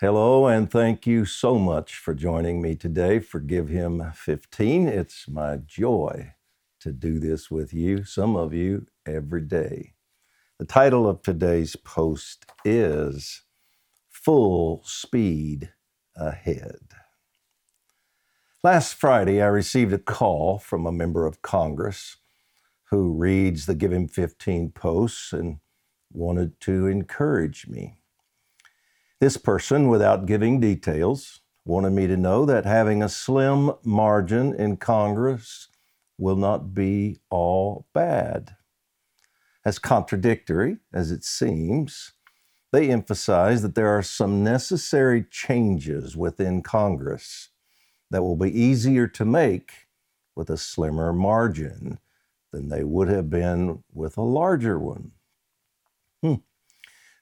Hello, and thank you so much for joining me today for Give Him 15. It's my joy to do this with you, some of you, every day. The title of today's post is Full Speed Ahead. Last Friday, I received a call from a member of Congress who reads the Give Him 15 posts and wanted to encourage me. This person, without giving details, wanted me to know that having a slim margin in Congress will not be all bad. As contradictory as it seems, they emphasize that there are some necessary changes within Congress that will be easier to make with a slimmer margin than they would have been with a larger one. Hmm.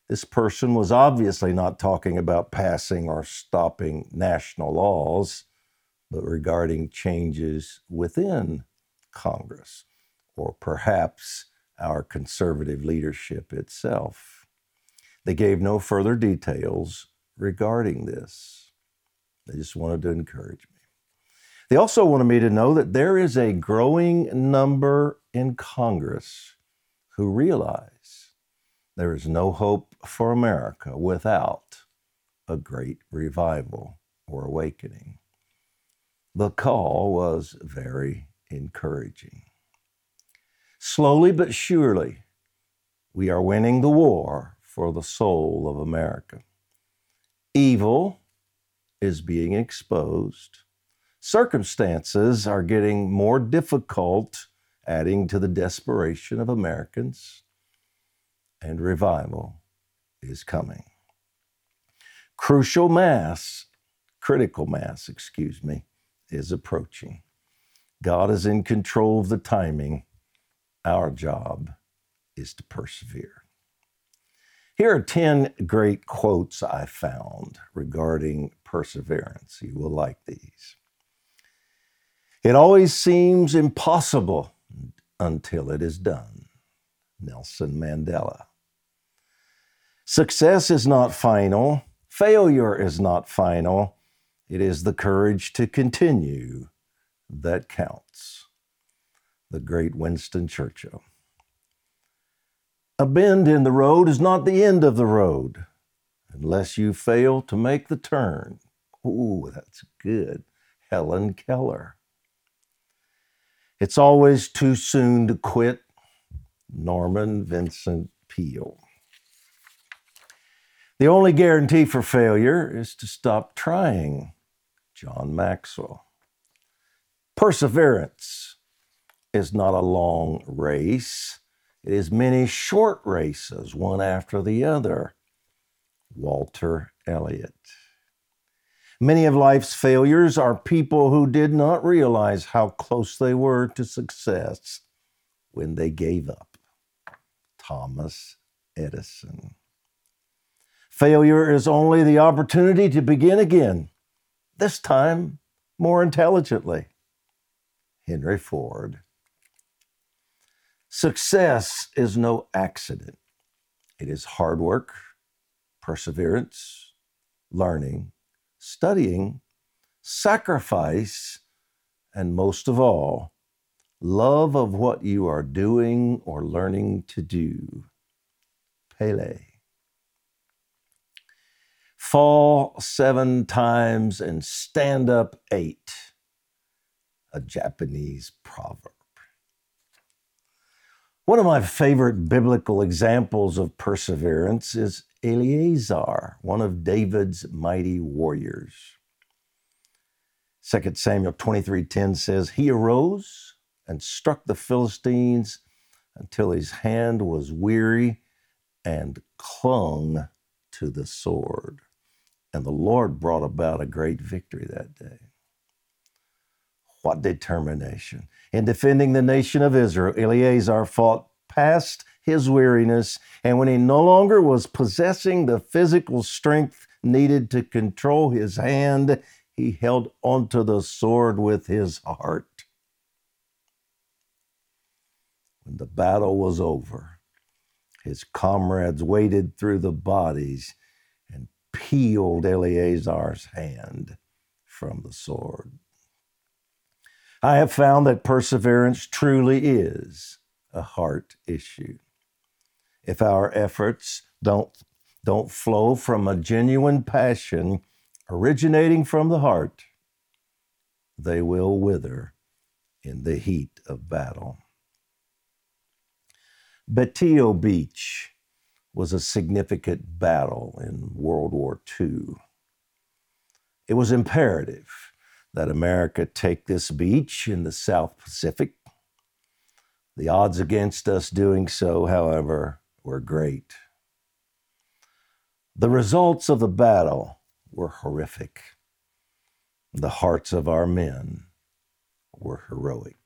This person was obviously not talking about passing or stopping national laws, but regarding changes within Congress, or perhaps our conservative leadership itself. They gave no further details regarding this. They just wanted to encourage me. They also wanted me to know that there is a growing number in Congress who realize there is no hope for America without a great revival or awakening. The call was very encouraging. Slowly but surely, we are winning the war for the soul of America. Evil is being exposed. Circumstances are getting more difficult, adding to the desperation of Americans and revival is coming. Crucial mass, critical mass, excuse me, is approaching. God is in control of the timing. Our job is to persevere. Here are 10 great quotes I found regarding perseverance. You will like these. It always seems impossible until it is done. Nelson Mandela. Success is not final, failure is not final. It is the courage to continue that counts. The great Winston Churchill. A bend in the road is not the end of the road unless you fail to make the turn. Ooh, that's good. Helen Keller. It's always too soon to quit. Norman Vincent Peale. The only guarantee for failure is to stop trying. John Maxwell. Perseverance is not a long race, it is many short races, one after the other. Walter Elliott. Many of life's failures are people who did not realize how close they were to success when they gave up. Thomas Edison. Failure is only the opportunity to begin again, this time more intelligently. Henry Ford. Success is no accident, it is hard work, perseverance, learning, studying, sacrifice, and most of all, love of what you are doing or learning to do. Pele fall seven times and stand up eight, a Japanese proverb. One of my favorite biblical examples of perseverance is Eleazar, one of David's mighty warriors. 2 Samuel 23:10 says, "He arose and struck the Philistines until his hand was weary and clung to the sword." And the Lord brought about a great victory that day. What determination. In defending the nation of Israel, Eleazar fought past his weariness, and when he no longer was possessing the physical strength needed to control his hand, he held onto the sword with his heart. When the battle was over, his comrades waded through the bodies peeled Eleazar's hand from the sword. I have found that perseverance truly is a heart issue. If our efforts don't, don't flow from a genuine passion originating from the heart, they will wither in the heat of battle. Betio Beach was a significant battle in World War II. It was imperative that America take this beach in the South Pacific. The odds against us doing so, however, were great. The results of the battle were horrific. The hearts of our men were heroic.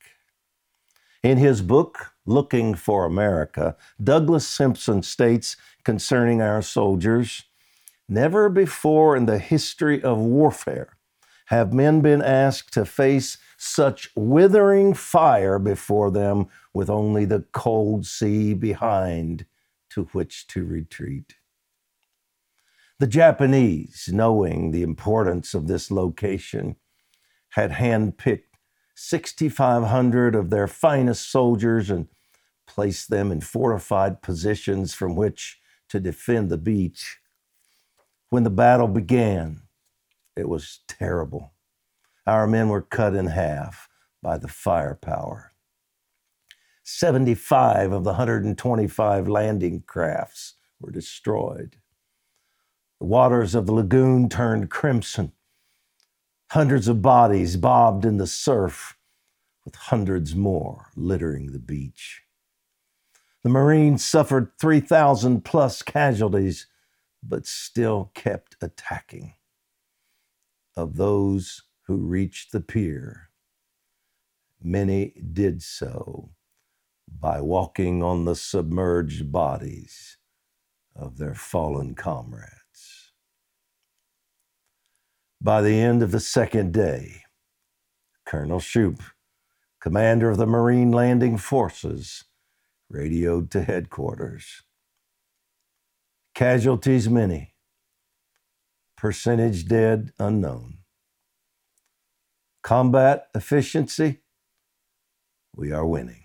In his book, Looking for America, Douglas Simpson states concerning our soldiers Never before in the history of warfare have men been asked to face such withering fire before them with only the cold sea behind to which to retreat. The Japanese, knowing the importance of this location, had handpicked 6,500 of their finest soldiers and placed them in fortified positions from which to defend the beach. When the battle began, it was terrible. Our men were cut in half by the firepower. 75 of the 125 landing crafts were destroyed. The waters of the lagoon turned crimson Hundreds of bodies bobbed in the surf, with hundreds more littering the beach. The Marines suffered 3,000 plus casualties, but still kept attacking. Of those who reached the pier, many did so by walking on the submerged bodies of their fallen comrades. By the end of the second day, Colonel Shoup, commander of the Marine Landing Forces, radioed to headquarters. Casualties many, percentage dead unknown. Combat efficiency, we are winning.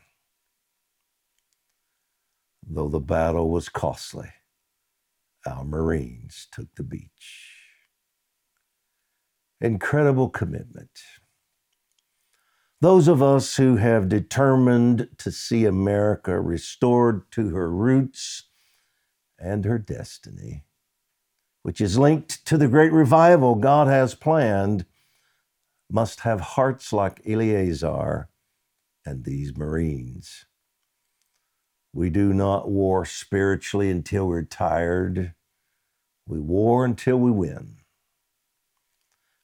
Though the battle was costly, our Marines took the beach incredible commitment. Those of us who have determined to see America restored to her roots and her destiny, which is linked to the great revival God has planned, must have hearts like Eleazar and these Marines. We do not war spiritually until we're tired. We war until we win.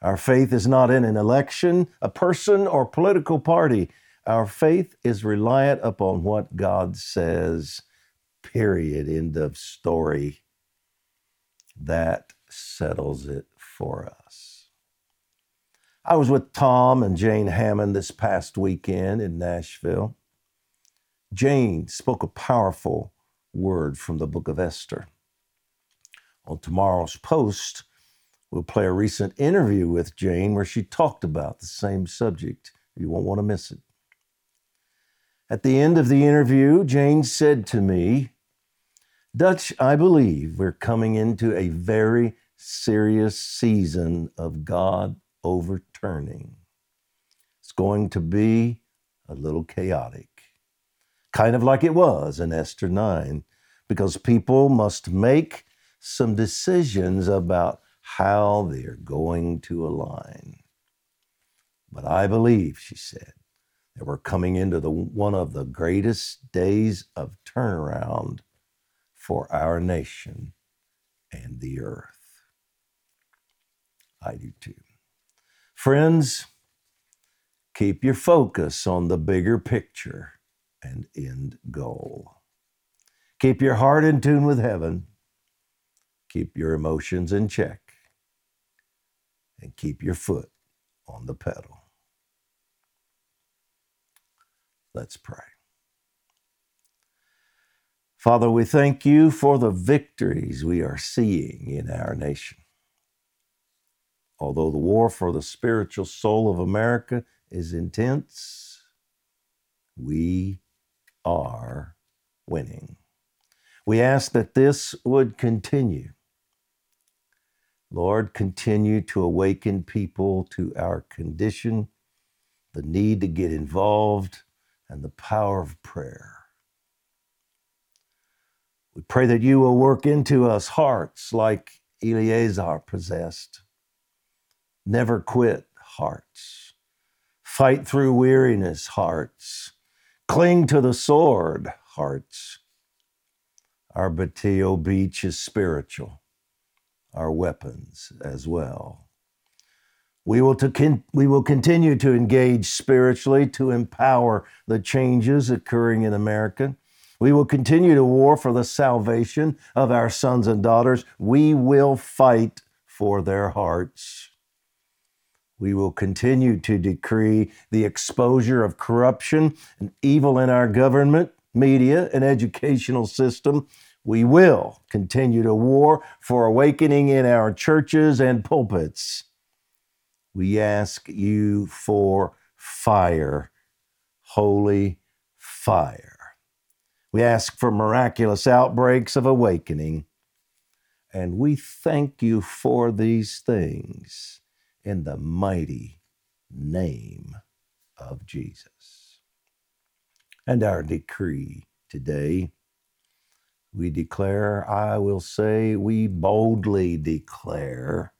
Our faith is not in an election, a person, or political party. Our faith is reliant upon what God says, period. End of story. That settles it for us. I was with Tom and Jane Hamon this past weekend in Nashville. Jane spoke a powerful word from the book of Esther. On tomorrow's post, We'll play a recent interview with Jane where she talked about the same subject. You won't want to miss it. At the end of the interview, Jane said to me, Dutch, I believe we're coming into a very serious season of God overturning. It's going to be a little chaotic, kind of like it was in Esther 9, because people must make some decisions about how they are going to align. But I believe, she said, that we're coming into the one of the greatest days of turnaround for our nation and the earth. I do too. Friends, keep your focus on the bigger picture and end goal. Keep your heart in tune with heaven. Keep your emotions in check and keep your foot on the pedal. Let's pray. Father, we thank you for the victories we are seeing in our nation. although the war for the spiritual soul of America is intense, we are winning. We ask that this would continue. Lord, continue to awaken people to our condition, the need to get involved, and the power of prayer. We pray that you will work into us hearts like Eleazar possessed. Never quit hearts. Fight through weariness hearts. Cling to the sword hearts. Our Betio Beach is spiritual, our weapons as well. We will, to we will continue to engage spiritually to empower the changes occurring in America. We will continue to war for the salvation of our sons and daughters. We will fight for their hearts. We will continue to decree the exposure of corruption and evil in our government, media, and educational system. We will continue to war for awakening in our churches and pulpits. We ask you for fire, holy fire. We ask for miraculous outbreaks of awakening. And we thank you for these things in the mighty name of Jesus. And our decree today we declare, I will say, we boldly declare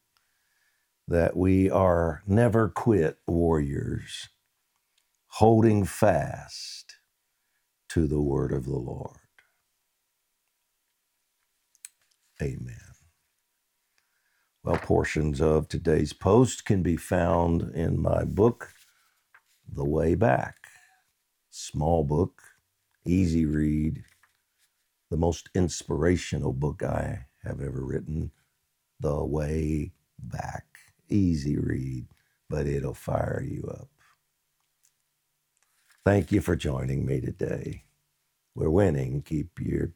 that we are never quit warriors, holding fast to the word of the Lord. Amen. Well, portions of today's post can be found in my book, The Way Back. Small book, easy read, the most inspirational book I have ever written, The Way Back. Easy read, but it'll fire you up. Thank you for joining me today. We're winning. Keep your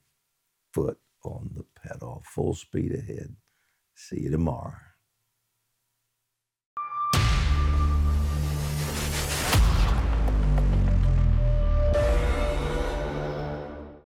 foot on the pedal, full speed ahead. See you tomorrow.